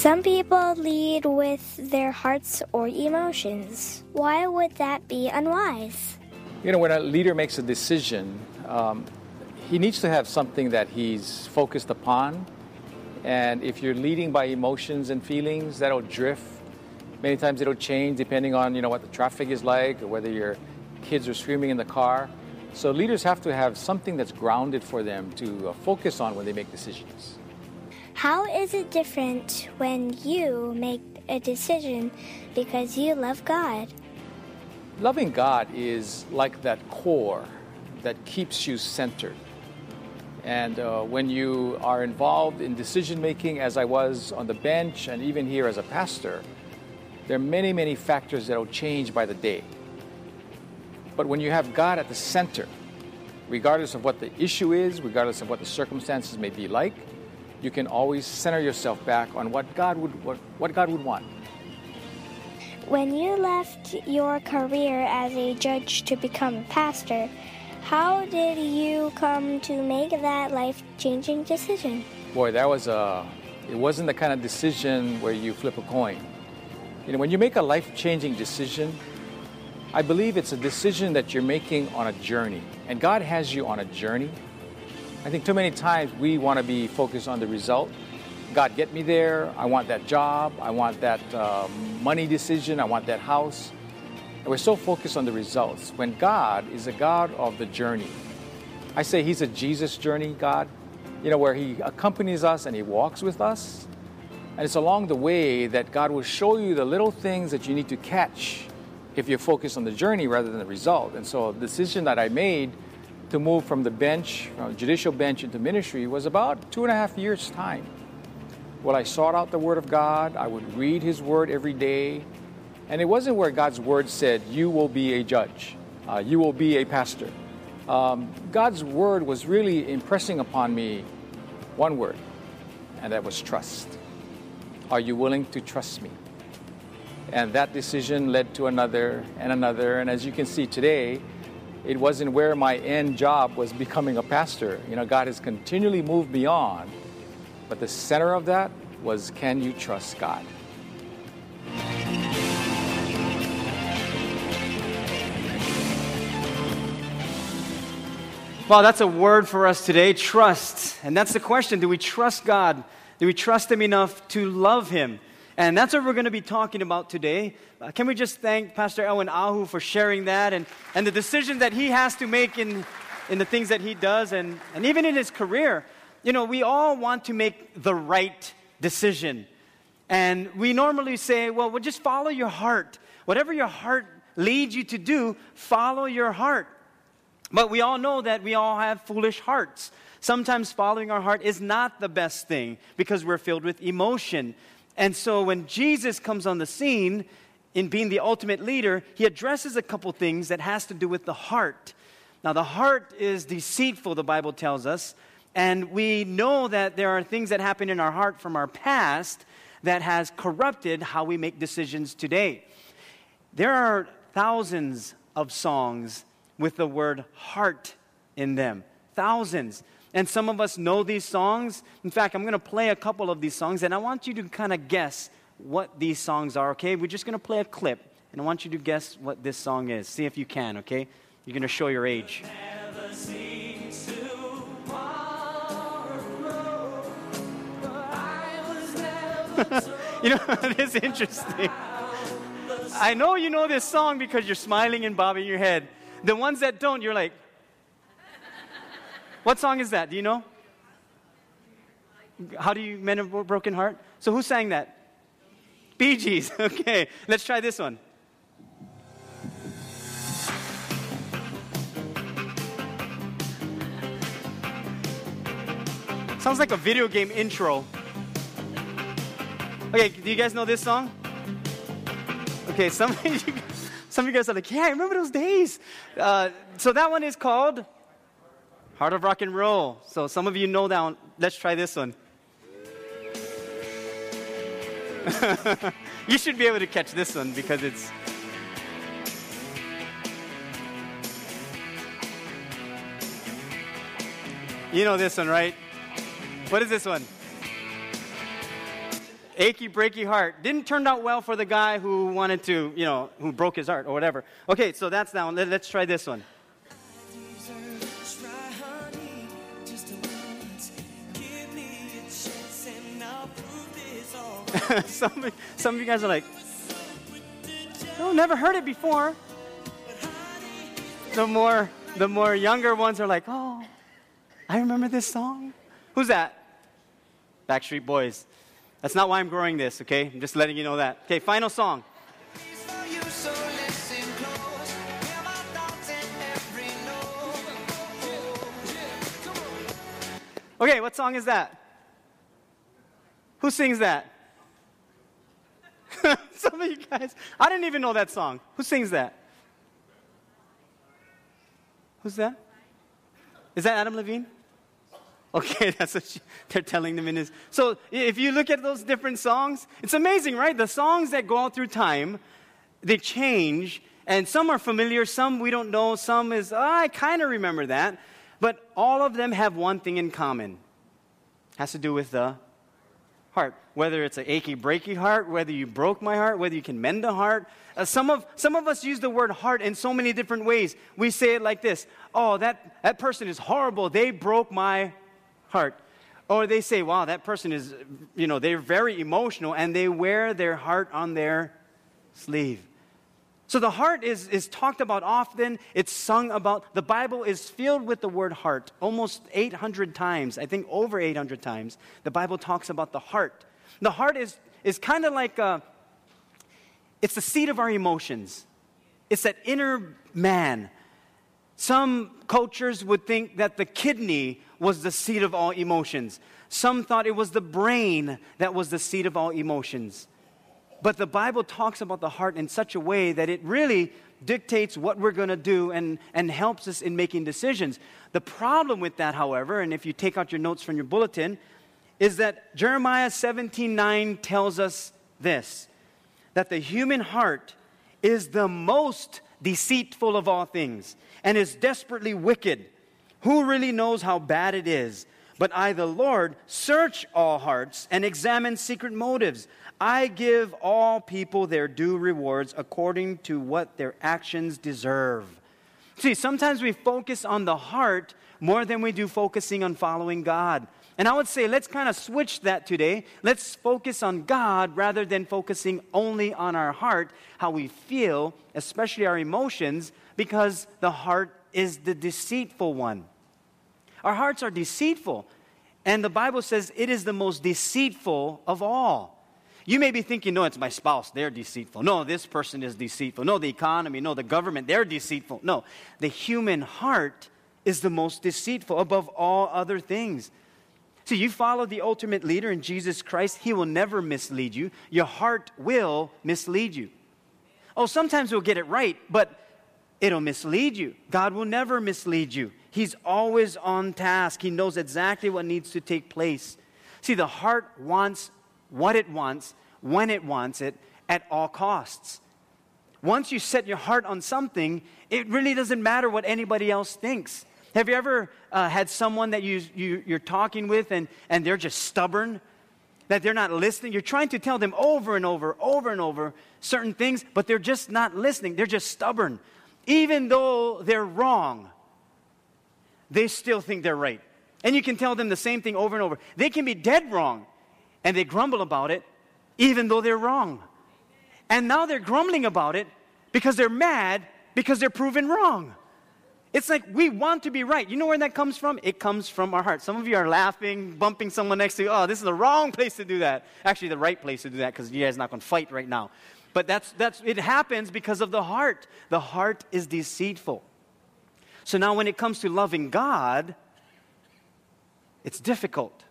Some people lead with their hearts or emotions. Why would that be unwise? You know, when a leader makes a decision, um, he needs to have something that he's focused upon. And if you're leading by emotions and feelings, that'll drift. Many times it'll change depending on you know what the traffic is like or whether your kids are screaming in the car. So leaders have to have something that's grounded for them to uh, focus on when they make decisions. How is it different when you make a decision because you love God? Loving God is like that core that keeps you centered. And uh, when you are involved in decision making, as I was on the bench and even here as a pastor, there are many, many factors that will change by the day. But when you have God at the center, regardless of what the issue is, regardless of what the circumstances may be like, you can always center yourself back on what God would what, what God would want. When you left your career as a judge to become a pastor, how did you come to make that life-changing decision? Boy, that was a it wasn't the kind of decision where you flip a coin. You know, when you make a life-changing decision, I believe it's a decision that you're making on a journey. And God has you on a journey I think too many times we want to be focused on the result. God, get me there. I want that job. I want that uh, money decision. I want that house. And we're so focused on the results when God is a God of the journey. I say He's a Jesus journey God, you know, where He accompanies us and He walks with us. And it's along the way that God will show you the little things that you need to catch if you're focused on the journey rather than the result. And so, a decision that I made to move from the bench, from the judicial bench into ministry was about two and a half years' time. Well, I sought out the Word of God. I would read His Word every day. And it wasn't where God's Word said, You will be a judge, uh, you will be a pastor. Um, God's Word was really impressing upon me one word, and that was trust. Are you willing to trust me? And that decision led to another and another. And as you can see today, it wasn't where my end job was becoming a pastor. You know, God has continually moved beyond. But the center of that was can you trust God? Well, that's a word for us today trust. And that's the question do we trust God? Do we trust Him enough to love Him? And that's what we're going to be talking about today. Uh, can we just thank Pastor Elwin Ahu for sharing that and, and the decision that he has to make in, in the things that he does and, and even in his career? You know, we all want to make the right decision. And we normally say, well, well, just follow your heart. Whatever your heart leads you to do, follow your heart. But we all know that we all have foolish hearts. Sometimes following our heart is not the best thing because we're filled with emotion. And so when Jesus comes on the scene, in being the ultimate leader, he addresses a couple things that has to do with the heart. Now, the heart is deceitful, the Bible tells us, and we know that there are things that happen in our heart from our past that has corrupted how we make decisions today. There are thousands of songs with the word heart in them. Thousands. And some of us know these songs. In fact, I'm going to play a couple of these songs, and I want you to kind of guess what these songs are, okay? We're just going to play a clip, and I want you to guess what this song is. See if you can, okay? You're going to show your age. you know, it's interesting. I know you know this song because you're smiling and bobbing your head. The ones that don't, you're like, what song is that? Do you know? How do you mend a broken heart? So who sang that? Bee Gees. Okay, let's try this one. Sounds like a video game intro. Okay, do you guys know this song? Okay, some of you, some of you guys are like, yeah, I remember those days. Uh, so that one is called Heart of Rock and Roll. So some of you know that one. Let's try this one. you should be able to catch this one because it's. You know this one, right? What is this one? achy breaky heart. Didn't turn out well for the guy who wanted to, you know, who broke his heart or whatever. Okay, so that's that one. Let, us try this one. some, some of you guys are like, oh, never heard it before. The more, the more younger ones are like, oh, I remember this song. Who's that? Backstreet Boys. That's not why I'm growing this, okay? I'm just letting you know that. Okay, final song. Okay, what song is that? Who sings that? Some of you guys, I didn't even know that song. Who sings that? Who's that? Is that Adam Levine? Okay, that's what she, they're telling them in his. So if you look at those different songs, it's amazing, right? The songs that go out through time, they change, and some are familiar, some we don't know, some is, oh, I kind of remember that. But all of them have one thing in common. It has to do with the heart. Whether it's an achy, breaky heart, whether you broke my heart, whether you can mend a heart. Uh, some, of, some of us use the word heart in so many different ways. We say it like this Oh, that, that person is horrible. They broke my heart. Or they say, wow, that person is, you know, they're very emotional and they wear their heart on their sleeve. So the heart is, is talked about often, it's sung about. The Bible is filled with the word heart almost 800 times, I think over 800 times. The Bible talks about the heart. The heart is, is kind of like a, it's the seat of our emotions, it's that inner man. Some cultures would think that the kidney was the seat of all emotions. Some thought it was the brain that was the seat of all emotions. But the Bible talks about the heart in such a way that it really dictates what we're going to do and, and helps us in making decisions. The problem with that, however, and if you take out your notes from your bulletin, is that Jeremiah 17 9 tells us this that the human heart is the most deceitful of all things and is desperately wicked. Who really knows how bad it is? But I, the Lord, search all hearts and examine secret motives. I give all people their due rewards according to what their actions deserve. See, sometimes we focus on the heart more than we do focusing on following God. And I would say let's kind of switch that today. Let's focus on God rather than focusing only on our heart, how we feel, especially our emotions, because the heart is the deceitful one. Our hearts are deceitful. And the Bible says it is the most deceitful of all. You may be thinking, no, it's my spouse, they're deceitful. No, this person is deceitful. No, the economy, no, the government, they're deceitful. No, the human heart is the most deceitful above all other things. See, you follow the ultimate leader in Jesus Christ, he will never mislead you. Your heart will mislead you. Oh, sometimes we'll get it right, but it'll mislead you. God will never mislead you. He's always on task. He knows exactly what needs to take place. See, the heart wants what it wants, when it wants it, at all costs. Once you set your heart on something, it really doesn't matter what anybody else thinks. Have you ever uh, had someone that you, you, you're talking with and, and they're just stubborn? That they're not listening? You're trying to tell them over and over, over and over certain things, but they're just not listening. They're just stubborn. Even though they're wrong, they still think they're right. And you can tell them the same thing over and over. They can be dead wrong, and they grumble about it, even though they're wrong. And now they're grumbling about it because they're mad because they're proven wrong. It's like we want to be right. You know where that comes from? It comes from our heart. Some of you are laughing, bumping someone next to you. Oh, this is the wrong place to do that. Actually, the right place to do that because you guys not going to fight right now. But that's, that's, it happens because of the heart. The heart is deceitful. So now, when it comes to loving God, it's difficult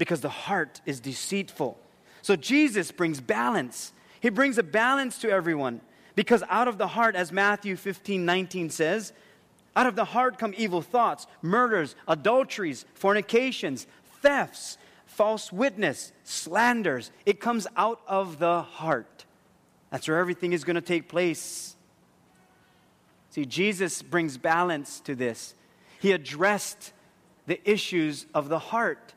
because the heart is deceitful. So Jesus brings balance. He brings a balance to everyone because out of the heart, as Matthew 15 19 says, out of the heart come evil thoughts, murders, adulteries, fornications, thefts, false witness, slanders. It comes out of the heart. That's where everything is going to take place. See, Jesus brings balance to this. He addressed the issues of the heart.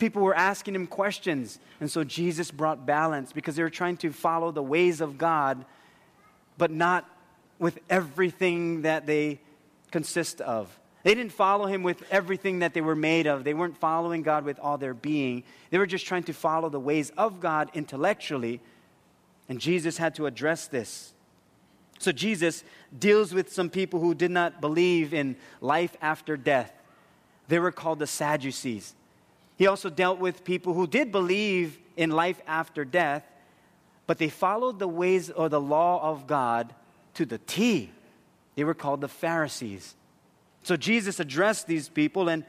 People were asking him questions. And so Jesus brought balance because they were trying to follow the ways of God, but not with everything that they consist of. They didn't follow him with everything that they were made of. They weren't following God with all their being. They were just trying to follow the ways of God intellectually. And Jesus had to address this. So Jesus deals with some people who did not believe in life after death. They were called the Sadducees. He also dealt with people who did believe in life after death, but they followed the ways or the law of God to the T. They were called the Pharisees. So Jesus addressed these people, and,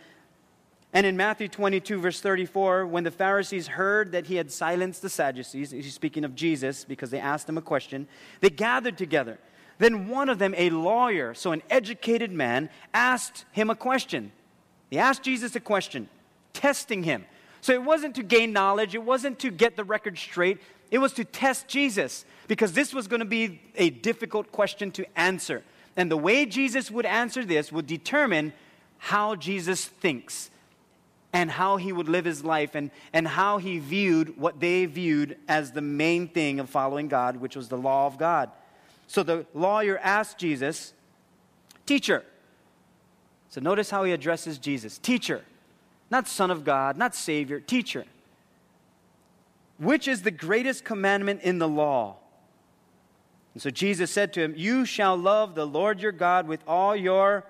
and in Matthew 22, verse 34, when the Pharisees heard that he had silenced the Sadducees, he's speaking of Jesus because they asked him a question, they gathered together. Then one of them, a lawyer, so an educated man, asked him a question. He asked Jesus a question, testing him. So it wasn't to gain knowledge, it wasn't to get the record straight, it was to test Jesus because this was going to be a difficult question to answer. And the way Jesus would answer this would determine how Jesus thinks and how he would live his life and, and how he viewed what they viewed as the main thing of following God, which was the law of God. So the lawyer asked Jesus, Teacher. So notice how he addresses Jesus Teacher, not Son of God, not Savior, teacher. Which is the greatest commandment in the law? And so Jesus said to him, You shall love the Lord your God with all your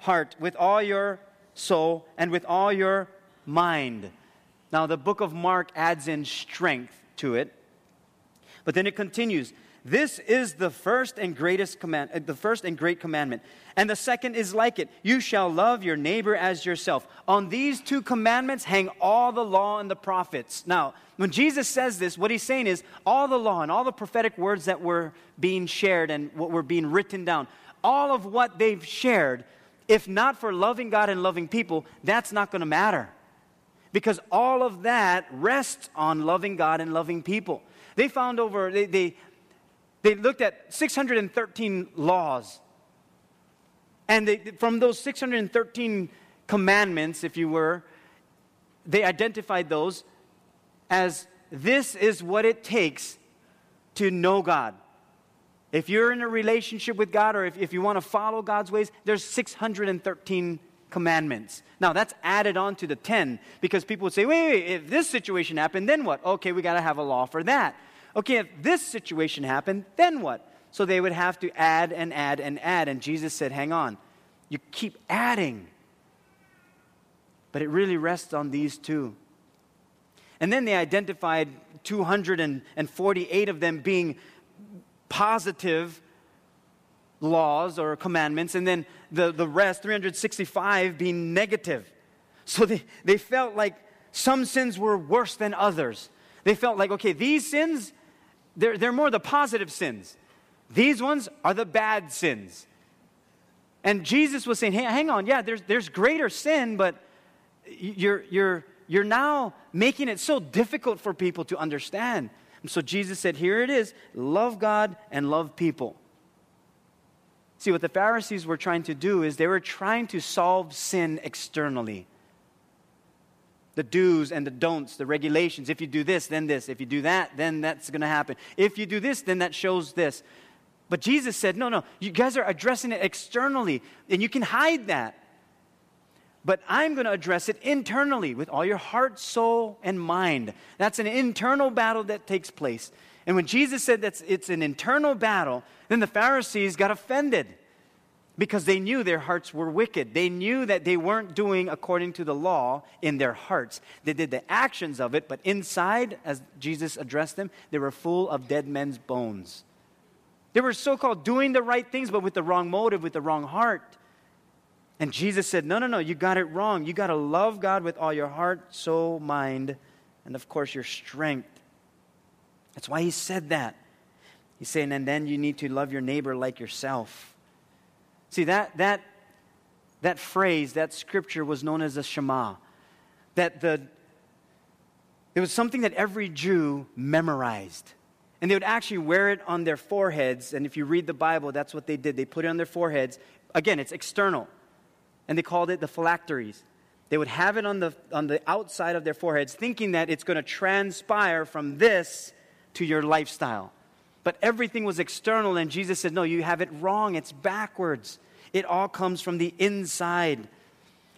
heart, with all your soul, and with all your mind. Now, the book of Mark adds in strength to it. But then it continues this is the first and greatest command, uh, the first and great commandment. And the second is like it. You shall love your neighbor as yourself. On these two commandments hang all the law and the prophets. Now, when Jesus says this, what he's saying is all the law and all the prophetic words that were being shared and what were being written down, all of what they've shared, if not for loving God and loving people, that's not going to matter. Because all of that rests on loving God and loving people. They found over, they, they, they looked at 613 laws. And they, from those 613 commandments, if you were, they identified those as this is what it takes to know God. If you're in a relationship with God or if, if you want to follow God's ways, there's 613 commandments. Now, that's added on to the 10 because people would say, wait, wait, if this situation happened, then what? Okay, we got to have a law for that okay, if this situation happened, then what? So they would have to add and add and add. And Jesus said, hang on, you keep adding. But it really rests on these two. And then they identified 248 of them being positive laws or commandments, and then the, the rest, 365, being negative. So they, they felt like some sins were worse than others. They felt like, okay, these sins, they're, they're more the positive sins. These ones are the bad sins. And Jesus was saying, hey, hang on, yeah, there's, there's greater sin, but you're, you're, you're now making it so difficult for people to understand. And so Jesus said, here it is love God and love people. See, what the Pharisees were trying to do is they were trying to solve sin externally the do's and the don'ts, the regulations. If you do this, then this. If you do that, then that's going to happen. If you do this, then that shows this. But Jesus said, no, no, you guys are addressing it externally, and you can hide that. But I'm going to address it internally with all your heart, soul, and mind. That's an internal battle that takes place. And when Jesus said that it's an internal battle, then the Pharisees got offended because they knew their hearts were wicked. They knew that they weren't doing according to the law in their hearts. They did the actions of it, but inside, as Jesus addressed them, they were full of dead men's bones. They were so called doing the right things, but with the wrong motive, with the wrong heart. And Jesus said, No, no, no, you got it wrong. You got to love God with all your heart, soul, mind, and of course your strength. That's why he said that. He's saying, and then you need to love your neighbor like yourself. See, that, that, that phrase, that scripture was known as a Shema. That the, it was something that every Jew memorized. And they would actually wear it on their foreheads. And if you read the Bible, that's what they did. They put it on their foreheads. Again, it's external. And they called it the phylacteries. They would have it on the, on the outside of their foreheads, thinking that it's going to transpire from this to your lifestyle. But everything was external, and Jesus said, No, you have it wrong. It's backwards. It all comes from the inside.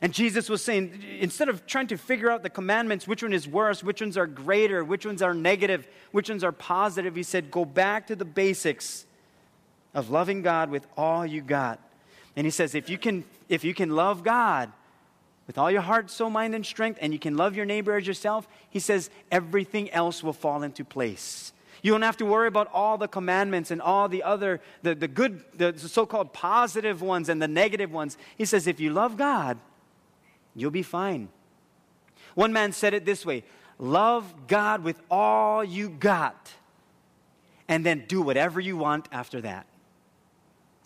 And Jesus was saying, instead of trying to figure out the commandments, which one is worse, which ones are greater, which ones are negative, which ones are positive, he said, go back to the basics of loving God with all you got. And he says, if you can, if you can love God with all your heart, soul, mind, and strength, and you can love your neighbor as yourself, he says, everything else will fall into place. You don't have to worry about all the commandments and all the other, the, the good, the so called positive ones and the negative ones. He says, if you love God, you'll be fine. One man said it this way love God with all you got, and then do whatever you want after that.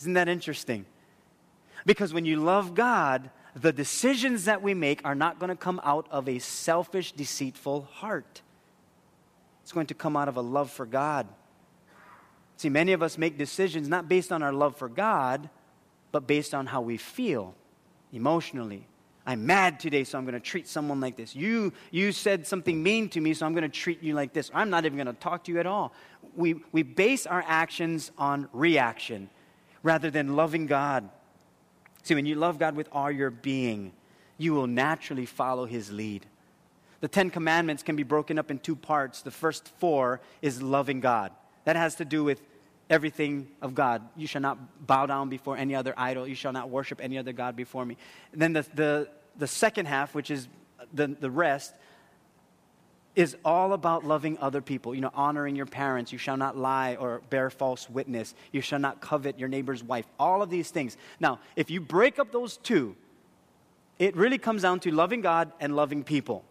Isn't that interesting? Because when you love God, the decisions that we make are not going to come out of a selfish, deceitful heart. It's going to come out of a love for God. See, many of us make decisions not based on our love for God, but based on how we feel emotionally. I'm mad today, so I'm going to treat someone like this. You, you said something mean to me, so I'm going to treat you like this. I'm not even going to talk to you at all. We, we base our actions on reaction rather than loving God. See, when you love God with all your being, you will naturally follow His lead. The Ten Commandments can be broken up in two parts. The first four is loving God. That has to do with everything of God. You shall not bow down before any other idol. You shall not worship any other God before me. And then the, the, the second half, which is the, the rest, is all about loving other people. You know, honoring your parents. You shall not lie or bear false witness. You shall not covet your neighbor's wife. All of these things. Now, if you break up those two, it really comes down to loving God and loving people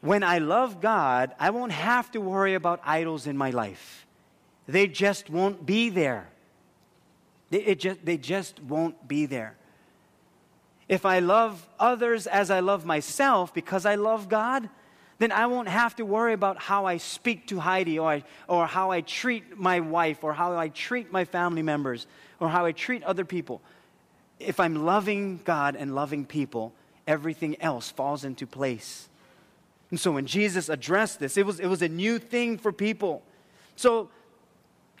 when I love God, I won't have to worry about idols in my life. They just won't be there. They, just, they just won't be there. If I love others as I love myself because I love God, then I won't have to worry about how I speak to Heidi or, I, or how I treat my wife or how I treat my family members or how I treat other people. If I'm loving God and loving people, everything else falls into place. And so when Jesus addressed this, it was, it was a new thing for people. So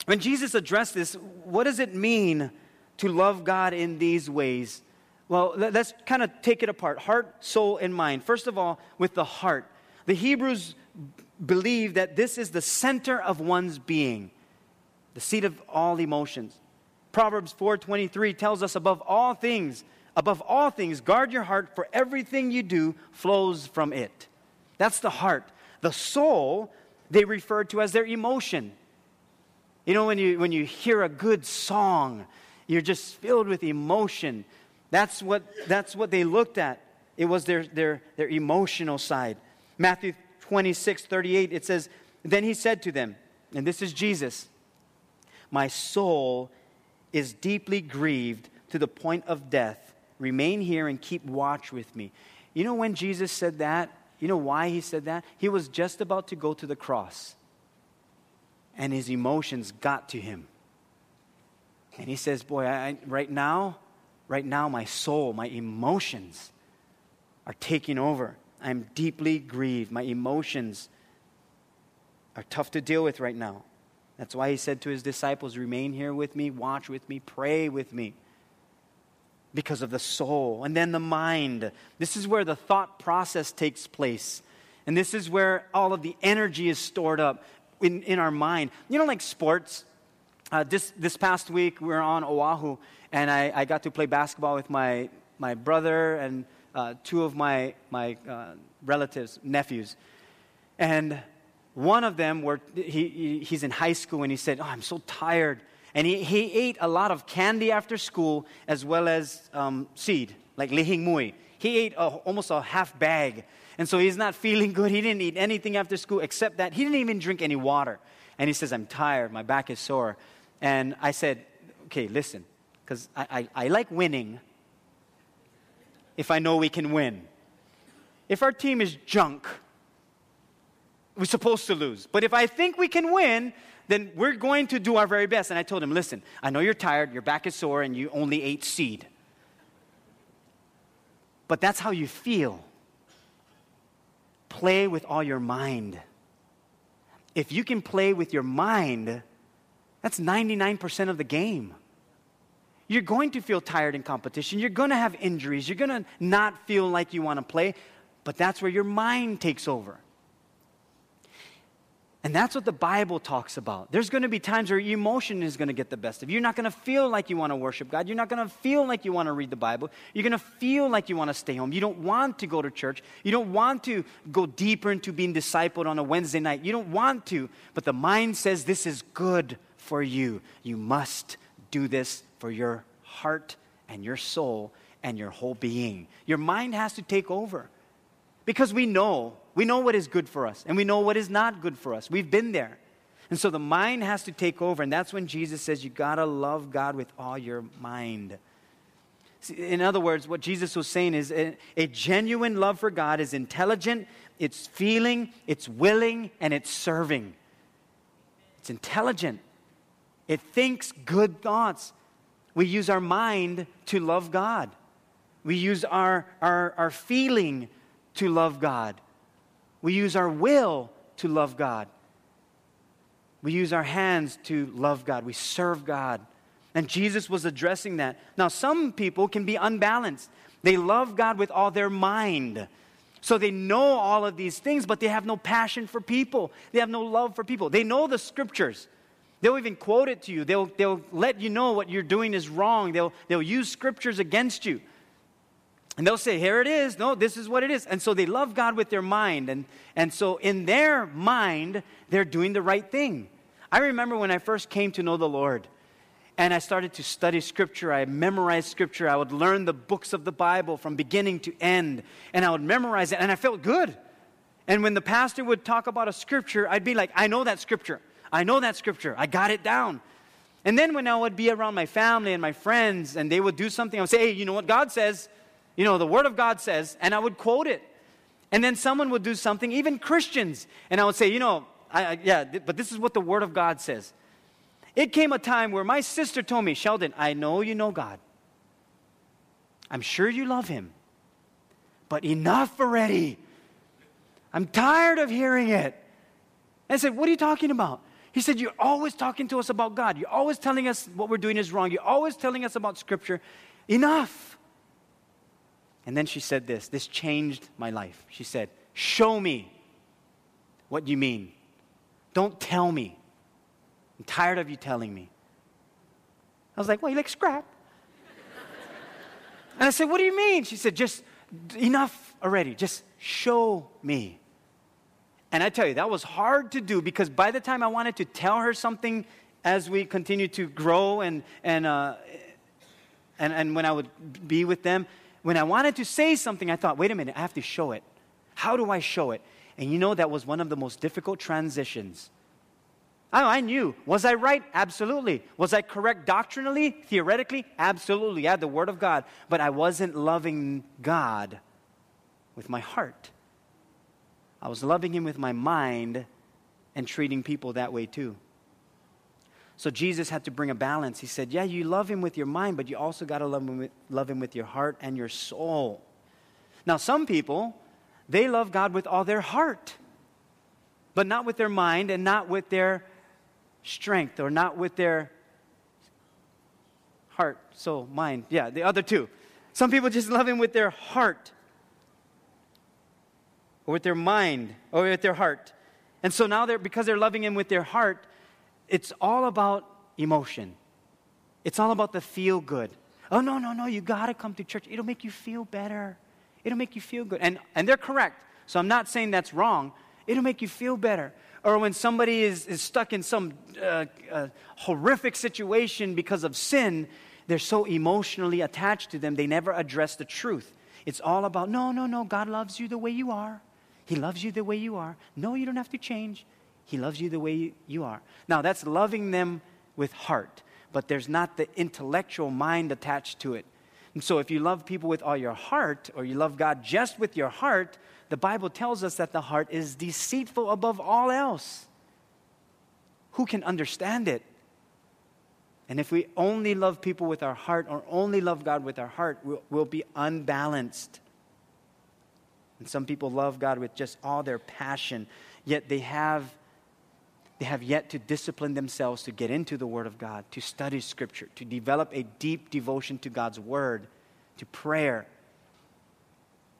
when Jesus addressed this, what does it mean to love God in these ways? Well, let's kind of take it apart heart, soul, and mind. First of all, with the heart. The Hebrews believe that this is the center of one's being, the seat of all emotions. Proverbs 4:23 tells us above all things, above all things, guard your heart for everything you do flows from it. That's the heart. The soul, they refer to as their emotion. You know, when you, when you hear a good song, you're just filled with emotion. That's what, that's what they looked at. It was their, their, their emotional side. Matthew 26, 38, it says, Then he said to them, and this is Jesus, My soul is deeply grieved to the point of death. Remain here and keep watch with me. You know when Jesus said that? You know why he said that? He was just about to go to the cross, and his emotions got to him. And he says, Boy, I, right now, right now, my soul, my emotions are taking over. I'm deeply grieved. My emotions are tough to deal with right now. That's why he said to his disciples, Remain here with me, watch with me, pray with me because of the soul. And then the mind. This is where the thought process takes place. And this is where all of the energy is stored up in, in our mind. You know, like sports. Uh, this, this past week, we were on Oahu, and I, I got to play basketball with my, my brother and uh, two of my, my uh, relatives, nephews. And one of them, were, he, he's in high school, and he said, Oh, I'm so tired. And he, he ate a lot of candy after school as well as um, seed, like lihing mui. He ate a, almost a half bag. And so he's not feeling good. He didn't eat anything after school except that. He didn't even drink any water. And he says, I'm tired. My back is sore. And I said, okay, listen, because I, I, I like winning if I know we can win. If our team is junk, we're supposed to lose. But if I think we can win, then we're going to do our very best. And I told him, listen, I know you're tired, your back is sore, and you only ate seed. but that's how you feel. Play with all your mind. If you can play with your mind, that's 99% of the game. You're going to feel tired in competition. You're going to have injuries. You're going to not feel like you want to play, but that's where your mind takes over. And that's what the Bible talks about. There's going to be times where emotion is going to get the best of you. You're not going to feel like you want to worship God. You're not going to feel like you want to read the Bible. You're going to feel like you want to stay home. You don't want to go to church. You don't want to go deeper into being discipled on a Wednesday night. You don't want to, but the mind says this is good for you. You must do this for your heart and your soul and your whole being. Your mind has to take over because we know we know what is good for us, and we know what is not good for us. We've been there. And so the mind has to take over, and that's when Jesus says you got to love God with all your mind. In other words, what Jesus was saying is a, a genuine love for God is intelligent, it's feeling, it's willing, and it's serving. It's intelligent, it thinks good thoughts. We use our mind to love God, we use our, our, our feeling to love God. We use our will to love God. We use our hands to love God. We serve God. And Jesus was addressing that. Now, some people can be unbalanced. They love God with all their mind. So they know all of these things, but they have no passion for people. They have no love for people. They know the scriptures. They'll even quote it to you. They'll, they'll let you know what you're doing is wrong. They'll, they'll use scriptures against you. And they'll say, Here it is. No, this is what it is. And so they love God with their mind. And, and so in their mind, they're doing the right thing. I remember when I first came to know the Lord and I started to study Scripture. I memorized Scripture. I would learn the books of the Bible from beginning to end. And I would memorize it. And I felt good. And when the pastor would talk about a Scripture, I'd be like, I know that Scripture. I know that Scripture. I got it down. And then when I would be around my family and my friends and they would do something, I would say, Hey, you know what God says? You know, the Word of God says, and I would quote it. And then someone would do something, even Christians, and I would say, you know, I, I, yeah, th- but this is what the Word of God says. It came a time where my sister told me, Sheldon, I know you know God. I'm sure you love Him. But enough already. I'm tired of hearing it. I said, What are you talking about? He said, You're always talking to us about God. You're always telling us what we're doing is wrong. You're always telling us about Scripture. Enough. And then she said this this changed my life. She said, Show me what you mean. Don't tell me. I'm tired of you telling me. I was like, Well, you like scrap? and I said, What do you mean? She said, Just enough already. Just show me. And I tell you, that was hard to do because by the time I wanted to tell her something as we continued to grow and, and, uh, and, and when I would be with them, when I wanted to say something, I thought, wait a minute, I have to show it. How do I show it? And you know, that was one of the most difficult transitions. I, I knew. Was I right? Absolutely. Was I correct doctrinally, theoretically? Absolutely. I had the Word of God. But I wasn't loving God with my heart. I was loving Him with my mind and treating people that way too. So Jesus had to bring a balance. He said, Yeah, you love him with your mind, but you also got to love him, with, love him with your heart and your soul. Now, some people, they love God with all their heart, but not with their mind and not with their strength or not with their heart, soul, mind. Yeah, the other two. Some people just love him with their heart or with their mind or with their heart. And so now they're because they're loving him with their heart, it's all about emotion. It's all about the feel good. Oh, no, no, no, you got to come to church. It'll make you feel better. It'll make you feel good. And, and they're correct. So I'm not saying that's wrong. It'll make you feel better. Or when somebody is, is stuck in some uh, uh, horrific situation because of sin, they're so emotionally attached to them, they never address the truth. It's all about, no, no, no, God loves you the way you are. He loves you the way you are. No, you don't have to change. He loves you the way you are. Now, that's loving them with heart, but there's not the intellectual mind attached to it. And so, if you love people with all your heart, or you love God just with your heart, the Bible tells us that the heart is deceitful above all else. Who can understand it? And if we only love people with our heart or only love God with our heart, we'll, we'll be unbalanced. And some people love God with just all their passion, yet they have they have yet to discipline themselves to get into the Word of God, to study Scripture, to develop a deep devotion to God's Word, to prayer.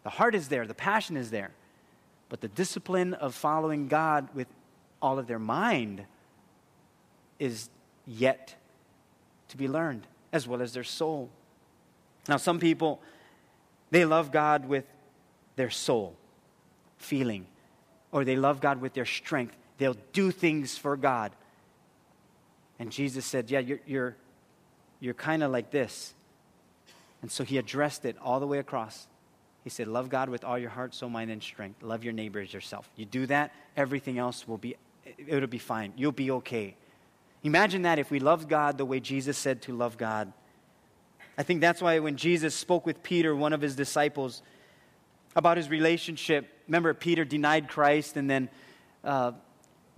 The heart is there, the passion is there, but the discipline of following God with all of their mind is yet to be learned, as well as their soul. Now, some people, they love God with their soul, feeling, or they love God with their strength. They'll do things for God. And Jesus said, Yeah, you're, you're, you're kind of like this. And so he addressed it all the way across. He said, Love God with all your heart, soul, mind, and strength. Love your neighbor as yourself. You do that, everything else will be, it'll be fine. You'll be okay. Imagine that if we love God the way Jesus said to love God. I think that's why when Jesus spoke with Peter, one of his disciples, about his relationship, remember, Peter denied Christ and then uh,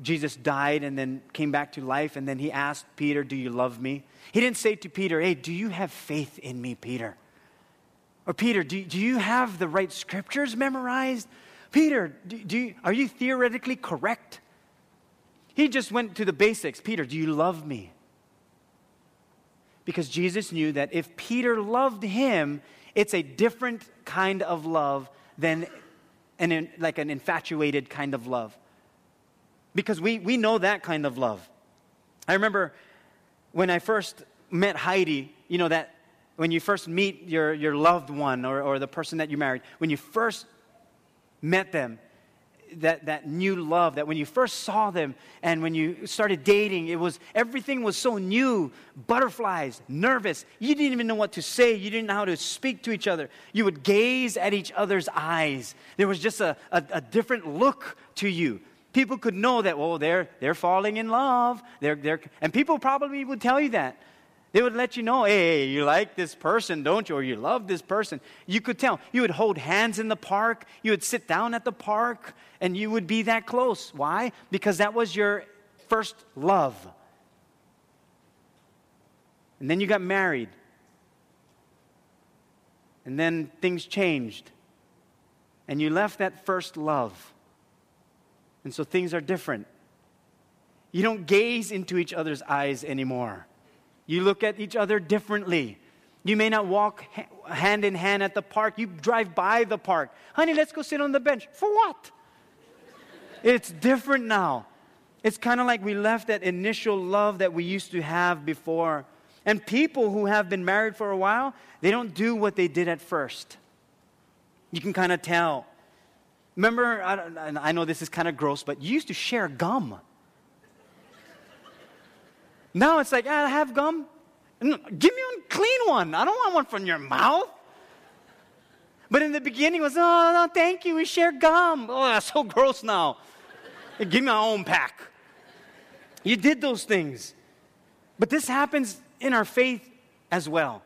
Jesus died and then came back to life, and then he asked Peter, Do you love me? He didn't say to Peter, Hey, do you have faith in me, Peter? Or Peter, do, do you have the right scriptures memorized? Peter, do, do you, are you theoretically correct? He just went to the basics. Peter, do you love me? Because Jesus knew that if Peter loved him, it's a different kind of love than an, like an infatuated kind of love because we, we know that kind of love. I remember when I first met Heidi, you know, that when you first meet your, your loved one or, or the person that you married, when you first met them, that, that new love, that when you first saw them and when you started dating, it was everything was so new, butterflies, nervous. You didn't even know what to say. You didn't know how to speak to each other. You would gaze at each other's eyes. There was just a, a, a different look to you people could know that, well, they're, they're falling in love. They're, they're, and people probably would tell you that. They would let you know, hey, you like this person, don't you? Or you love this person. You could tell. You would hold hands in the park. You would sit down at the park, and you would be that close. Why? Because that was your first love. And then you got married. And then things changed. And you left that first love. And so things are different. You don't gaze into each other's eyes anymore. You look at each other differently. You may not walk hand in hand at the park. You drive by the park. Honey, let's go sit on the bench. For what? it's different now. It's kind of like we left that initial love that we used to have before. And people who have been married for a while, they don't do what they did at first. You can kind of tell. Remember, I, I know this is kind of gross, but you used to share gum. Now it's like, ah, I have gum. Give me a clean one. I don't want one from your mouth. But in the beginning, it was, oh, no, thank you. We share gum. Oh, that's so gross now. Give me my own pack. You did those things. But this happens in our faith as well.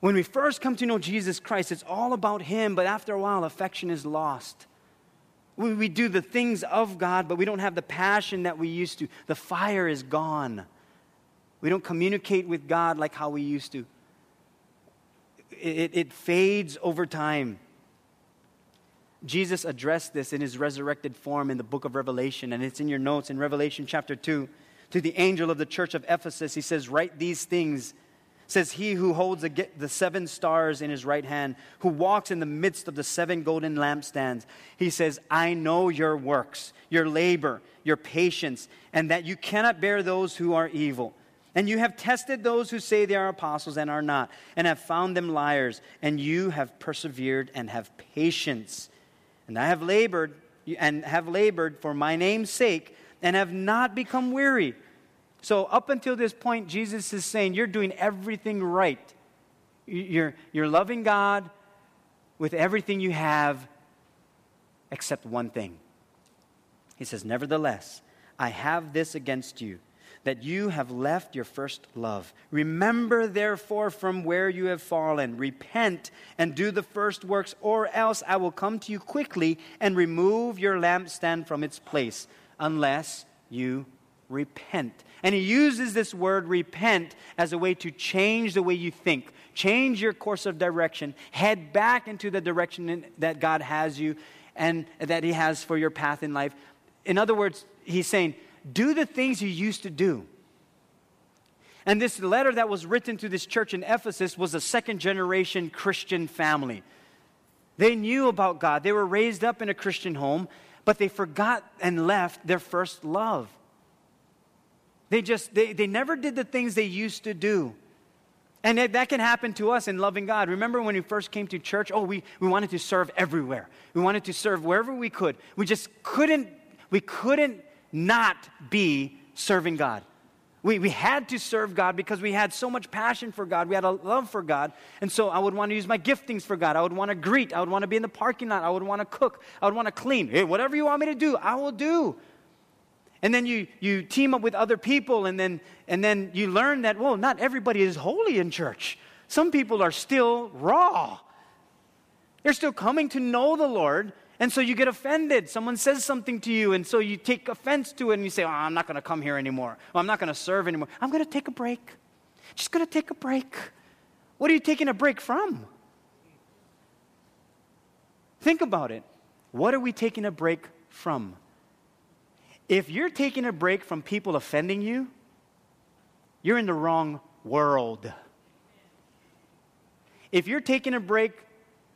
When we first come to know Jesus Christ, it's all about Him, but after a while, affection is lost. We, do the things of God, but we don't have the passion that we used to. The fire is gone. We don't communicate with God like how we used to. It, it fades over time. Jesus addressed this in his resurrected form in the book of Revelation, and it's in your notes in Revelation chapter 2. To the angel of the church of Ephesus, he says, Write these things says, He who holds the seven stars in his right hand, who walks in the midst of the seven golden lampstands, he says, I know your works, your labor, your patience, and that you cannot bear those who are evil. And you have tested those who say they are apostles and are not, and have found them liars, and you have persevered and have patience. And I have labored and have labored for my name's sake, and have not become weary. So, up until this point, Jesus is saying, You're doing everything right. You're, you're loving God with everything you have, except one thing. He says, Nevertheless, I have this against you, that you have left your first love. Remember, therefore, from where you have fallen. Repent and do the first works, or else I will come to you quickly and remove your lampstand from its place, unless you repent. And he uses this word repent as a way to change the way you think, change your course of direction, head back into the direction that God has you and that he has for your path in life. In other words, he's saying, do the things you used to do. And this letter that was written to this church in Ephesus was a second generation Christian family. They knew about God. They were raised up in a Christian home, but they forgot and left their first love. They just, they, they never did the things they used to do. And that can happen to us in loving God. Remember when we first came to church? Oh, we, we wanted to serve everywhere. We wanted to serve wherever we could. We just couldn't, we couldn't not be serving God. We, we had to serve God because we had so much passion for God. We had a love for God. And so I would want to use my giftings for God. I would want to greet. I would want to be in the parking lot. I would want to cook. I would want to clean. Hey, whatever you want me to do, I will do. And then you, you team up with other people, and then, and then you learn that, well, not everybody is holy in church. Some people are still raw. They're still coming to know the Lord, and so you get offended. Someone says something to you, and so you take offense to it, and you say, Oh, I'm not going to come here anymore. Well, I'm not going to serve anymore. I'm going to take a break. Just going to take a break. What are you taking a break from? Think about it. What are we taking a break from? If you're taking a break from people offending you, you're in the wrong world. If you're taking a break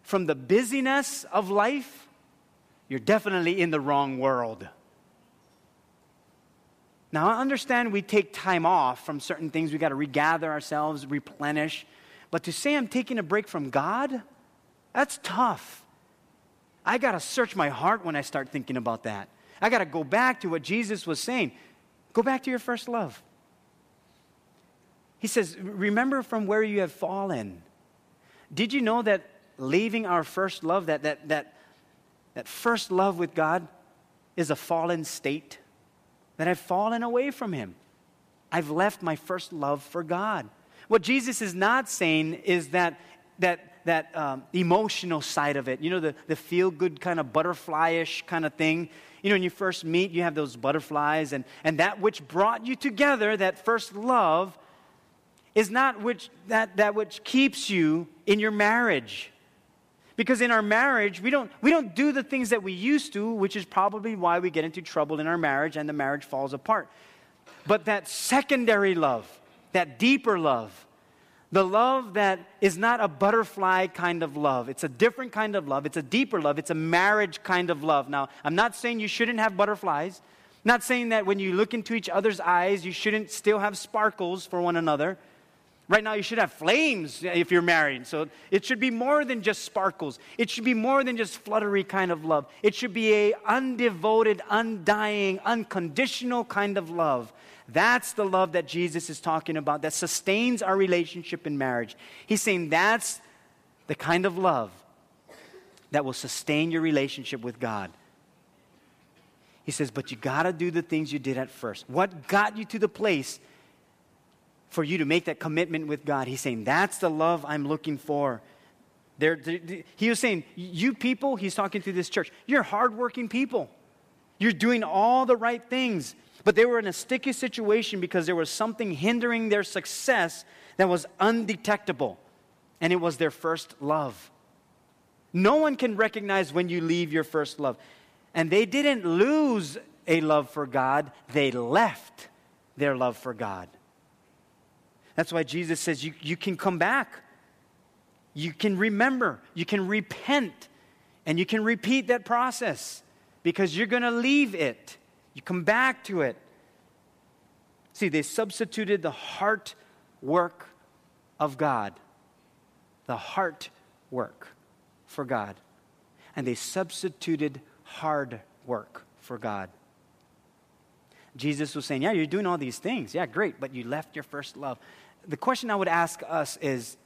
from the busyness of life, you're definitely in the wrong world. Now, I understand we take time off from certain things. We got to regather ourselves, replenish. But to say I'm taking a break from God, that's tough. I got to search my heart when I start thinking about that. I got to go back to what Jesus was saying. Go back to your first love. He says, Remember from where you have fallen. Did you know that leaving our first love, that, that, that that first love with God is a fallen state, that I've fallen away from Him. I've left my first love for God. What Jesus is not saying is that, that, that um, emotional side of it, you know, the, the feel good kind of butterflyish kind of thing. You know, when you first meet, you have those butterflies, and, and that which brought you together, that first love, is not which, that, that which keeps you in your marriage. Because in our marriage, we don't, we don't do the things that we used to, which is probably why we get into trouble in our marriage and the marriage falls apart. But that secondary love, that deeper love, the love that is not a butterfly kind of love. It's a different kind of love. It's a deeper love. It's a marriage kind of love. Now, I'm not saying you shouldn't have butterflies. I'm not saying that when you look into each other's eyes, you shouldn't still have sparkles for one another. Right now, you should have flames if you're married. So it should be more than just sparkles. It should be more than just fluttery kind of love. It should be a undevoted, undying, unconditional kind of love. That's the love that Jesus is talking about that sustains our relationship in marriage. He's saying that's the kind of love that will sustain your relationship with God. He says, but you got to do the things you did at first. What got you to the place for you to make that commitment with God. He's saying, That's the love I'm looking for. There, he was saying, You people, he's talking to this church, you're hardworking people. You're doing all the right things. But they were in a sticky situation because there was something hindering their success that was undetectable, and it was their first love. No one can recognize when you leave your first love. And they didn't lose a love for God, they left their love for God. That's why Jesus says you, you can come back. You can remember. You can repent. And you can repeat that process because you're going to leave it. You come back to it. See, they substituted the heart work of God, the heart work for God. And they substituted hard work for God. Jesus was saying, Yeah, you're doing all these things. Yeah, great, but you left your first love the question I would ask us is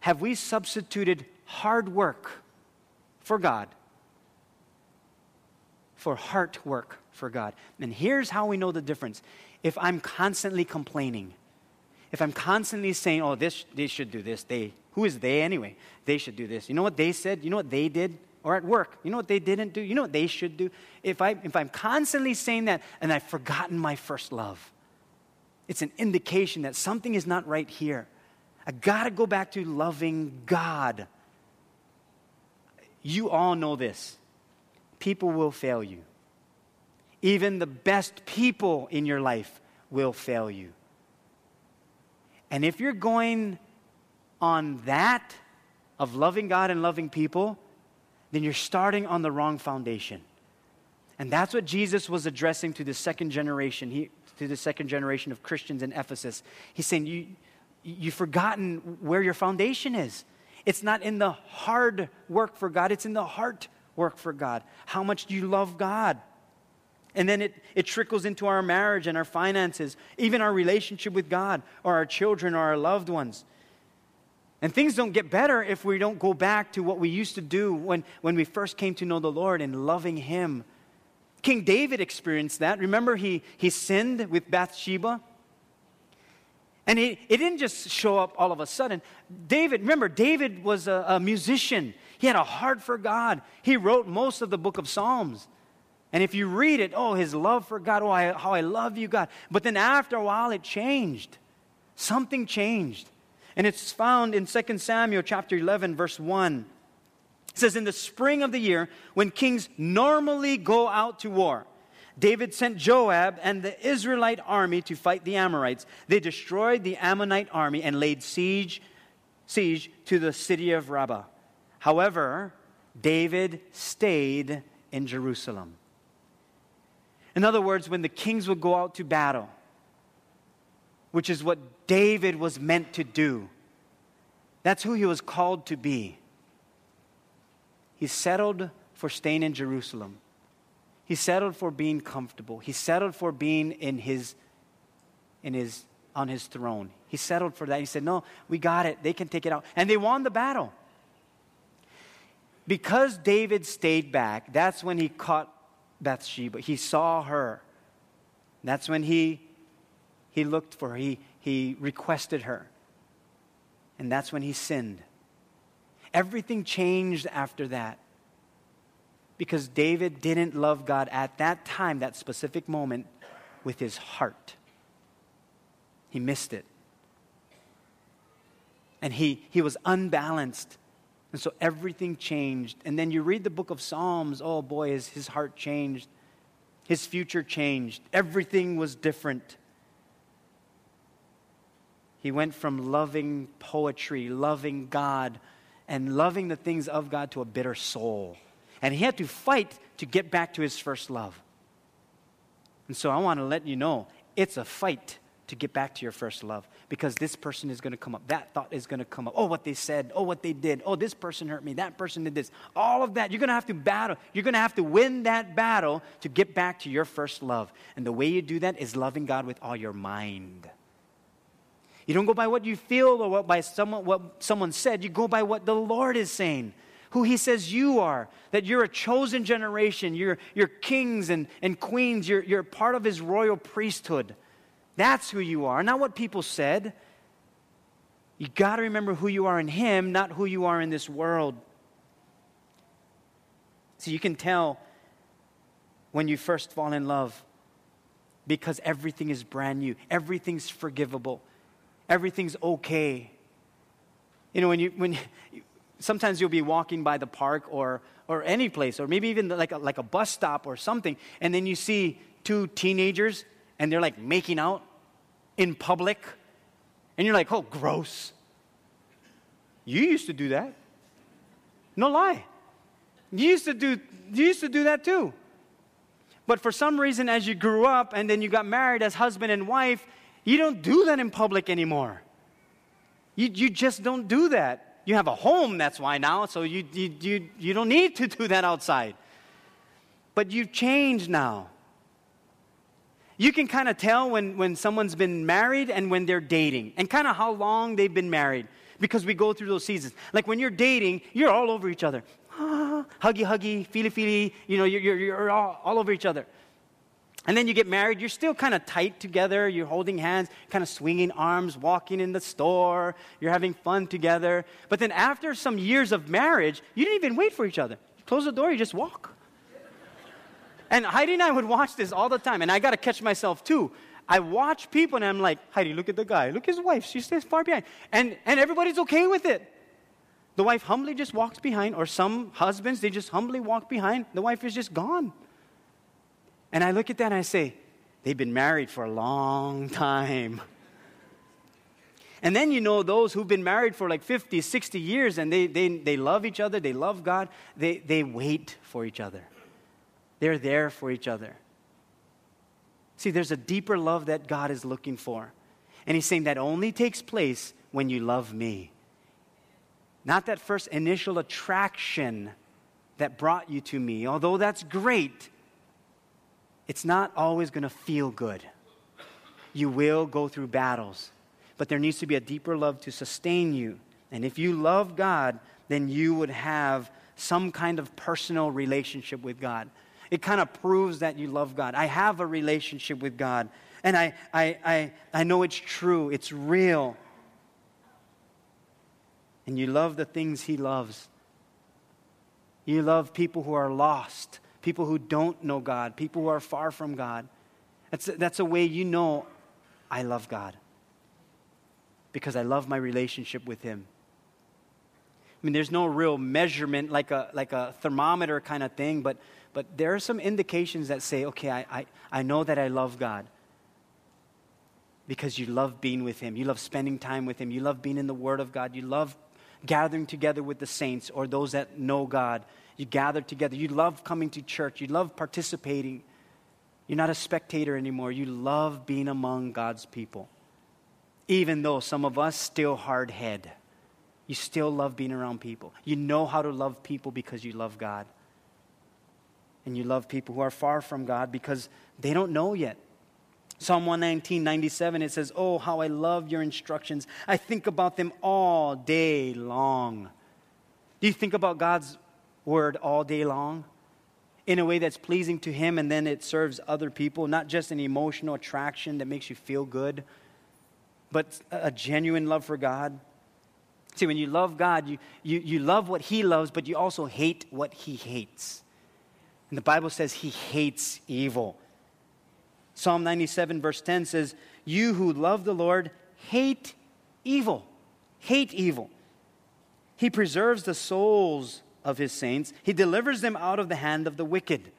Have we substituted hard work for God for heart work for God? And here's how we know the difference. If I'm constantly complaining, if I'm constantly saying, oh, this, they should do this, they, who is they anyway? They should do this. You know what they said? You know what they did? or at work. You know what they didn't do? You know what they should do? If, I, if I'm constantly saying that and I've forgotten my first love, it's an indication that something is not right here. I got to go back to loving God. You all know this. People will fail you. Even the best people in your life will fail you. And if you're going on that of loving God and loving people, then you're starting on the wrong foundation. And that's what Jesus was addressing to the second generation, he, to the second generation of Christians in Ephesus. He's saying, you, You've forgotten where your foundation is. It's not in the hard work for God, it's in the heart work for God. How much do you love God? And then it, it trickles into our marriage and our finances, even our relationship with God or our children or our loved ones. And things don't get better if we don't go back to what we used to do when, when we first came to know the Lord and loving Him. King David experienced that. Remember, he, he sinned with Bathsheba. And it, it didn't just show up all of a sudden. David, remember, David was a, a musician, he had a heart for God. He wrote most of the book of Psalms. And if you read it, oh, his love for God, oh, I, how I love you, God. But then after a while, it changed. Something changed. And it's found in 2 Samuel chapter 11, verse 1. It says, In the spring of the year, when kings normally go out to war, David sent Joab and the Israelite army to fight the Amorites. They destroyed the Ammonite army and laid siege, siege to the city of Rabbah. However, David stayed in Jerusalem. In other words, when the kings would go out to battle, which is what David was meant to do, that's who he was called to be. He settled for staying in Jerusalem. He settled for being comfortable. He settled for being in his, in his, on his throne. He settled for that. He said, No, we got it. They can take it out. And they won the battle. Because David stayed back, that's when he caught Bathsheba. He saw her. That's when he, he looked for her. He, he requested her. And that's when he sinned. Everything changed after that. Because David didn't love God at that time, that specific moment, with his heart. He missed it. And he, he was unbalanced. And so everything changed. And then you read the book of Psalms, oh boy, his, his heart changed. His future changed. Everything was different. He went from loving poetry, loving God, and loving the things of God to a bitter soul. And he had to fight to get back to his first love. And so I want to let you know it's a fight to get back to your first love because this person is going to come up. That thought is going to come up. Oh, what they said. Oh, what they did. Oh, this person hurt me. That person did this. All of that. You're going to have to battle. You're going to have to win that battle to get back to your first love. And the way you do that is loving God with all your mind. You don't go by what you feel or what by someone what someone said. You go by what the Lord is saying who he says you are, that you're a chosen generation, you're, you're kings and, and queens, you're, you're part of his royal priesthood. That's who you are, not what people said. You got to remember who you are in Him, not who you are in this world. So you can tell when you first fall in love because everything is brand new, everything's forgivable, everything's okay. You know, when you, when sometimes you'll be walking by the park or, or any place, or maybe even like a, like a bus stop or something, and then you see two teenagers and they're like making out in public, and you're like, oh, gross. You used to do that. No lie. You used to do, you used to do that too. But for some reason, as you grew up and then you got married as husband and wife, you don't do that in public anymore. You, you just don't do that. You have a home, that's why now, so you, you, you, you don't need to do that outside. But you've changed now you can kind of tell when, when someone's been married and when they're dating, and kind of how long they've been married, because we go through those seasons. Like when you're dating, you're all over each other. Huggy, huggy, feely, feely, you know, you're, you're, you're all, all over each other. And then you get married, you're still kind of tight together, you're holding hands, kind of swinging arms, walking in the store, you're having fun together. But then after some years of marriage, you didn't even wait for each other. You close the door, you just walk. And Heidi and I would watch this all the time, and I got to catch myself too. I watch people and I'm like, Heidi, look at the guy. Look at his wife. She stays far behind. And, and everybody's okay with it. The wife humbly just walks behind, or some husbands, they just humbly walk behind. The wife is just gone. And I look at that and I say, they've been married for a long time. And then you know those who've been married for like 50, 60 years and they, they, they love each other, they love God, they, they wait for each other. They're there for each other. See, there's a deeper love that God is looking for. And He's saying that only takes place when you love me. Not that first initial attraction that brought you to me, although that's great, it's not always going to feel good. You will go through battles, but there needs to be a deeper love to sustain you. And if you love God, then you would have some kind of personal relationship with God it kind of proves that you love God. I have a relationship with God, and I, I, I, I know it's true, it's real. And you love the things He loves. You love people who are lost, people who don't know God, people who are far from God. That's, that's a way you know I love God because I love my relationship with Him. I mean, there's no real measurement like a, like a thermometer kind of thing, but but there are some indications that say, okay, I, I, I know that I love God because you love being with Him. You love spending time with Him. You love being in the Word of God. You love gathering together with the saints or those that know God. You gather together. You love coming to church. You love participating. You're not a spectator anymore. You love being among God's people. Even though some of us still hard head, you still love being around people. You know how to love people because you love God and you love people who are far from God because they don't know yet. Psalm 119, 97, it says, Oh, how I love your instructions. I think about them all day long. Do you think about God's word all day long? In a way that's pleasing to Him, and then it serves other people, not just an emotional attraction that makes you feel good, but a genuine love for God. See, when you love God, you, you, you love what He loves, but you also hate what He hates. And the Bible says he hates evil. Psalm 97, verse 10 says, You who love the Lord hate evil. Hate evil. He preserves the souls of his saints, he delivers them out of the hand of the wicked.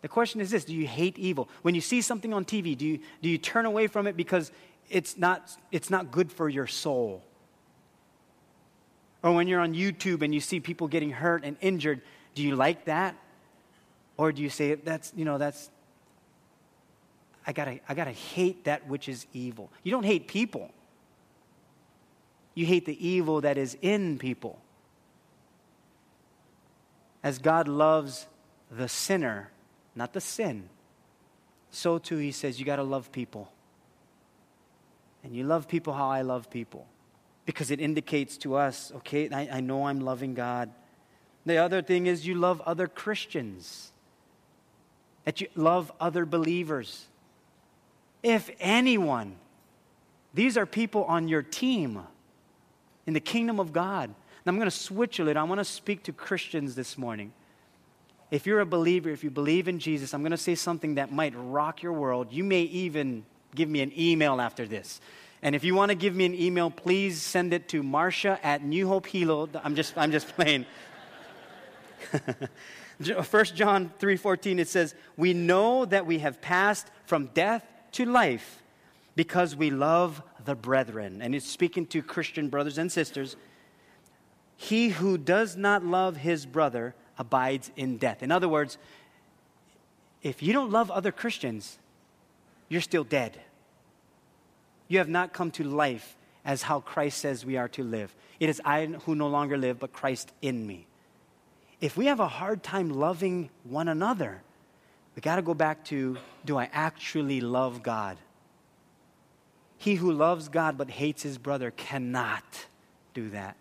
The question is this Do you hate evil? When you see something on TV, do you, do you turn away from it because it's not, it's not good for your soul? Or when you're on YouTube and you see people getting hurt and injured, do you like that? Or do you say, that's, you know, that's, I gotta, I gotta hate that which is evil? You don't hate people, you hate the evil that is in people. As God loves the sinner, not the sin, so too he says, you gotta love people. And you love people how I love people. Because it indicates to us, okay, I, I know I'm loving God. The other thing is you love other Christians that you love other believers. If anyone, these are people on your team in the kingdom of God. And I'm going to switch a little. I want to speak to Christians this morning. If you're a believer, if you believe in Jesus, I'm going to say something that might rock your world. You may even give me an email after this. And if you want to give me an email, please send it to Marcia at New Hope Hilo. I'm just, I'm just playing. 1 uh, John 3:14 it says, "We know that we have passed from death to life because we love the brethren." And it's speaking to Christian brothers and sisters. He who does not love his brother abides in death. In other words, if you don't love other Christians, you're still dead. You have not come to life as how Christ says we are to live. It is I who no longer live, but Christ in me if we have a hard time loving one another, we got to go back to do I actually love God? He who loves God but hates his brother cannot do that.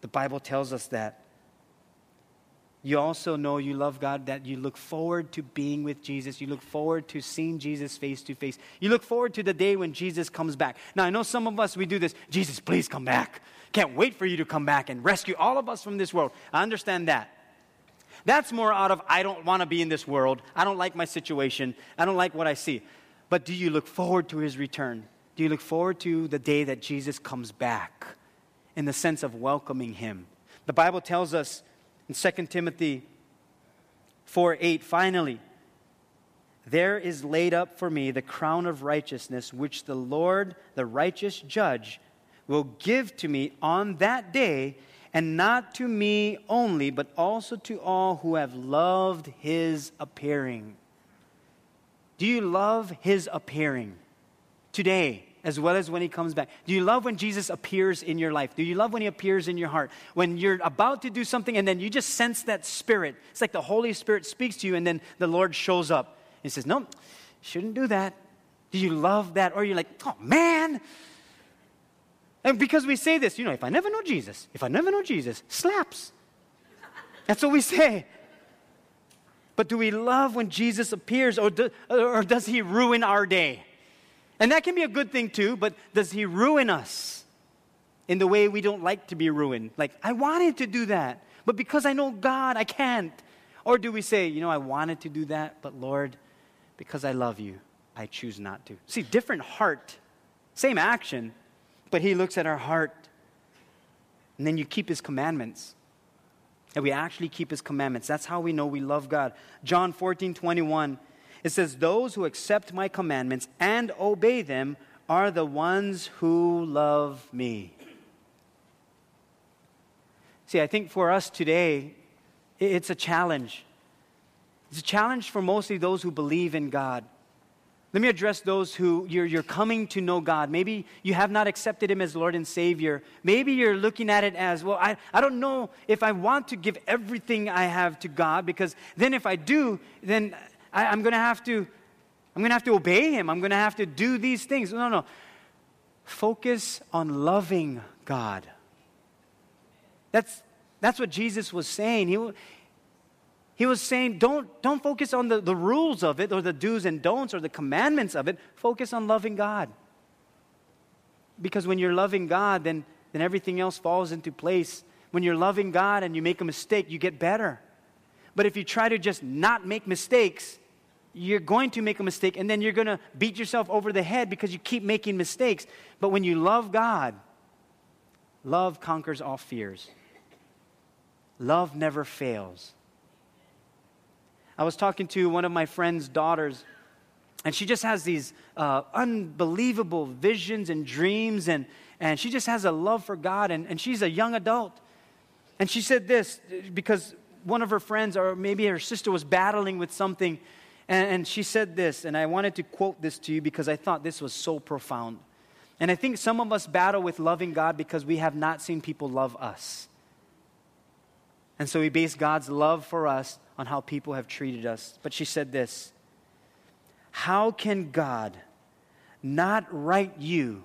The Bible tells us that. You also know you love God, that you look forward to being with Jesus. You look forward to seeing Jesus face to face. You look forward to the day when Jesus comes back. Now, I know some of us, we do this Jesus, please come back. Can't wait for you to come back and rescue all of us from this world. I understand that. That's more out of, I don't want to be in this world. I don't like my situation. I don't like what I see. But do you look forward to his return? Do you look forward to the day that Jesus comes back in the sense of welcoming him? The Bible tells us in 2 Timothy 4 8, finally, there is laid up for me the crown of righteousness, which the Lord, the righteous judge, will give to me on that day, and not to me only, but also to all who have loved his appearing. Do you love his appearing today? as well as when he comes back? Do you love when Jesus appears in your life? Do you love when he appears in your heart? When you're about to do something and then you just sense that spirit. It's like the Holy Spirit speaks to you and then the Lord shows up. and says, No, shouldn't do that. Do you love that? Or you're like, Oh man. And because we say this, you know, if I never know Jesus, if I never know Jesus, slaps. That's what we say. But do we love when Jesus appears or, do, or does he ruin our day? And that can be a good thing too, but does he ruin us in the way we don't like to be ruined? Like, I wanted to do that, but because I know God, I can't. Or do we say, you know, I wanted to do that, but Lord, because I love you, I choose not to. See, different heart, same action, but He looks at our heart. And then you keep His commandments. And we actually keep His commandments. That's how we know we love God. John 14, 21, it says, Those who accept my commandments and obey them are the ones who love me. See, I think for us today, it's a challenge it's a challenge for mostly those who believe in God. Let me address those who you're, you're coming to know God. Maybe you have not accepted Him as Lord and Savior. Maybe you're looking at it as, well, I, I don't know if I want to give everything I have to God because then if I do, then I, I'm going to have to. I'm going to have to obey him. I'm going to have to do these things. No, no. Focus on loving God. That's, that's what Jesus was saying. He, he was saying, don't, don't focus on the, the rules of it or the do's and don'ts or the commandments of it. Focus on loving God. Because when you're loving God, then, then everything else falls into place. When you're loving God and you make a mistake, you get better. But if you try to just not make mistakes, you're going to make a mistake and then you're going to beat yourself over the head because you keep making mistakes. But when you love God, love conquers all fears. Love never fails. I was talking to one of my friend's daughters, and she just has these uh, unbelievable visions and dreams, and, and she just has a love for God, and, and she's a young adult. And she said this because one of her friends, or maybe her sister, was battling with something, and, and she said this, and I wanted to quote this to you because I thought this was so profound. And I think some of us battle with loving God because we have not seen people love us. And so we base God's love for us on how people have treated us. But she said this How can God not write you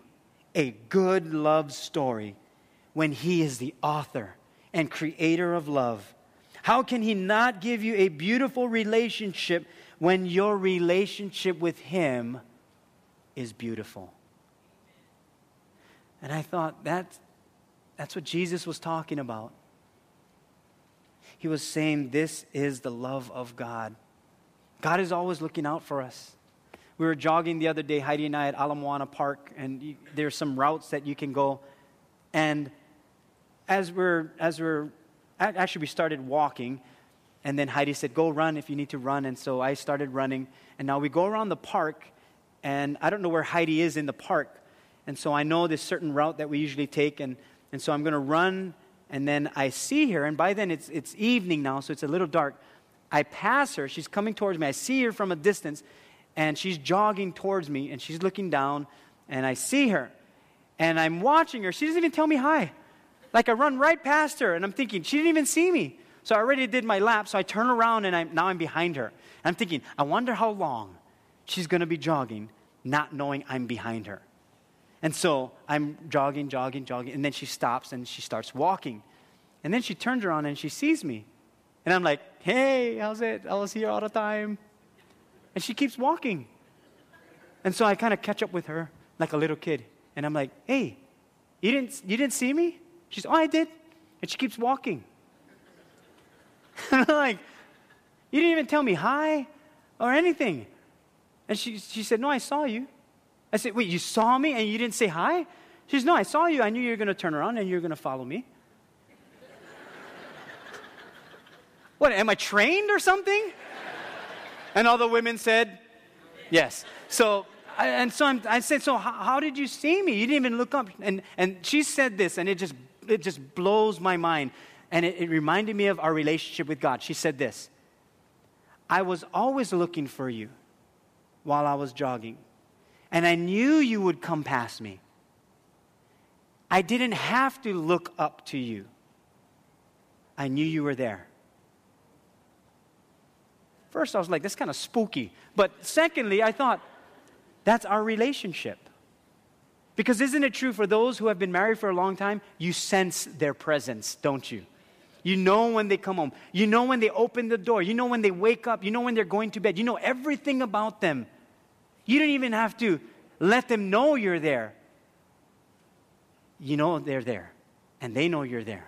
a good love story when He is the author and creator of love? How can He not give you a beautiful relationship when your relationship with Him is beautiful? And I thought that, that's what Jesus was talking about. He was saying, This is the love of God. God is always looking out for us. We were jogging the other day, Heidi and I, at Ala Moana Park, and there's some routes that you can go. And as we're, as we're, actually, we started walking, and then Heidi said, Go run if you need to run. And so I started running. And now we go around the park, and I don't know where Heidi is in the park. And so I know this certain route that we usually take, and, and so I'm going to run and then I see her, and by then it's, it's evening now, so it's a little dark. I pass her, she's coming towards me. I see her from a distance, and she's jogging towards me, and she's looking down, and I see her. And I'm watching her. She doesn't even tell me hi. Like I run right past her, and I'm thinking, she didn't even see me. So I already did my lap, so I turn around, and I'm, now I'm behind her. I'm thinking, I wonder how long she's going to be jogging, not knowing I'm behind her. And so I'm jogging, jogging, jogging, and then she stops and she starts walking. And then she turns around and she sees me. And I'm like, hey, how's it? I was here all the time. And she keeps walking. And so I kind of catch up with her like a little kid. And I'm like, hey, you didn't, you didn't see me? She's, oh, I did. And she keeps walking. And I'm like, You didn't even tell me hi or anything. And she, she said, No, I saw you. I said, Wait, you saw me and you didn't say hi? She says, No, I saw you. I knew you were going to turn around and you were going to follow me. what, am I trained or something? And all the women said, Yes. So, and so I'm, i said, So how, how, did you see me? You didn't even look up. And, and she said this, and it just, it just blows my mind. And it, it reminded me of our relationship with God. She said this I was always looking for you while I was jogging, and I knew you would come past me. I didn't have to look up to you, I knew you were there. First, I was like, that's kind of spooky. But secondly, I thought, that's our relationship. Because isn't it true for those who have been married for a long time? You sense their presence, don't you? You know when they come home. You know when they open the door. You know when they wake up. You know when they're going to bed. You know everything about them. You don't even have to let them know you're there. You know they're there, and they know you're there.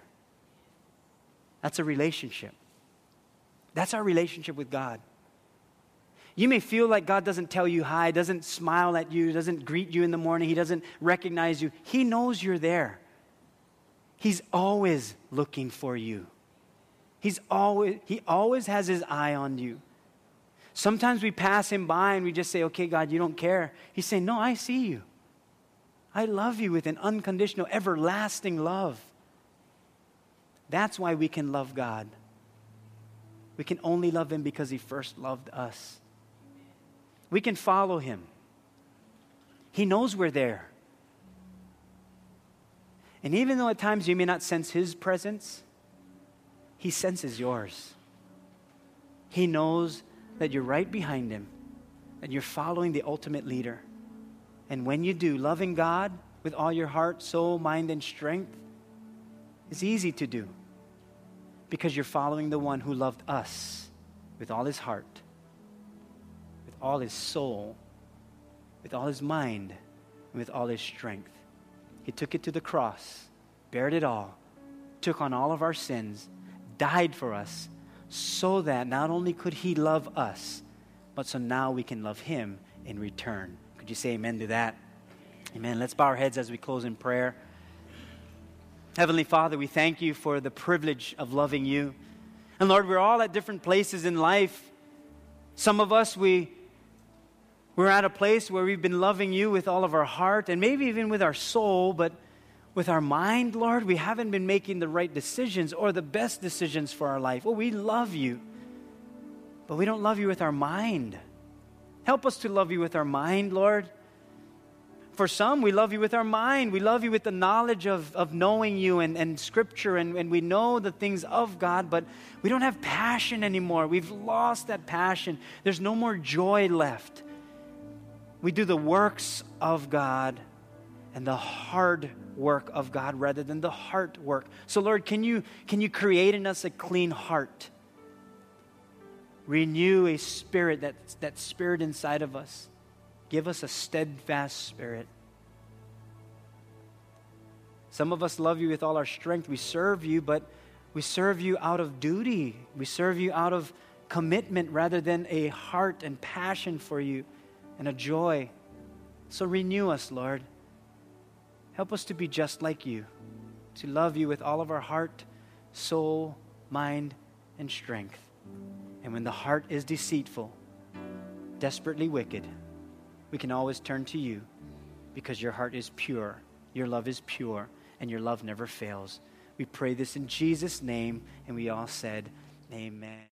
That's a relationship. That's our relationship with God. You may feel like God doesn't tell you hi, doesn't smile at you, doesn't greet you in the morning, He doesn't recognize you. He knows you're there. He's always looking for you. He's always, he always has his eye on you. Sometimes we pass him by and we just say, okay, God, you don't care. He's saying, no, I see you. I love you with an unconditional, everlasting love. That's why we can love God. We can only love Him because He first loved us. We can follow Him. He knows we're there. And even though at times you may not sense His presence, He senses yours. He knows that you're right behind Him, that you're following the ultimate leader. And when you do, loving God with all your heart, soul, mind, and strength is easy to do because you're following the one who loved us with all his heart, with all his soul, with all his mind, and with all his strength. He took it to the cross, bared it all, took on all of our sins, died for us, so that not only could he love us, but so now we can love him in return. Could you say amen to that? Amen. Let's bow our heads as we close in prayer. Heavenly Father, we thank you for the privilege of loving you. And Lord, we're all at different places in life. Some of us, we, we're at a place where we've been loving you with all of our heart and maybe even with our soul, but with our mind, Lord, we haven't been making the right decisions or the best decisions for our life. Well, we love you, but we don't love you with our mind. Help us to love you with our mind, Lord for some, we love you with our mind. We love you with the knowledge of, of knowing you and, and scripture, and, and we know the things of God, but we don't have passion anymore. We've lost that passion. There's no more joy left. We do the works of God and the hard work of God rather than the heart work. So, Lord, can you, can you create in us a clean heart? Renew a spirit, that, that spirit inside of us Give us a steadfast spirit. Some of us love you with all our strength. We serve you, but we serve you out of duty. We serve you out of commitment rather than a heart and passion for you and a joy. So renew us, Lord. Help us to be just like you, to love you with all of our heart, soul, mind, and strength. And when the heart is deceitful, desperately wicked, we can always turn to you because your heart is pure, your love is pure, and your love never fails. We pray this in Jesus' name, and we all said, Amen.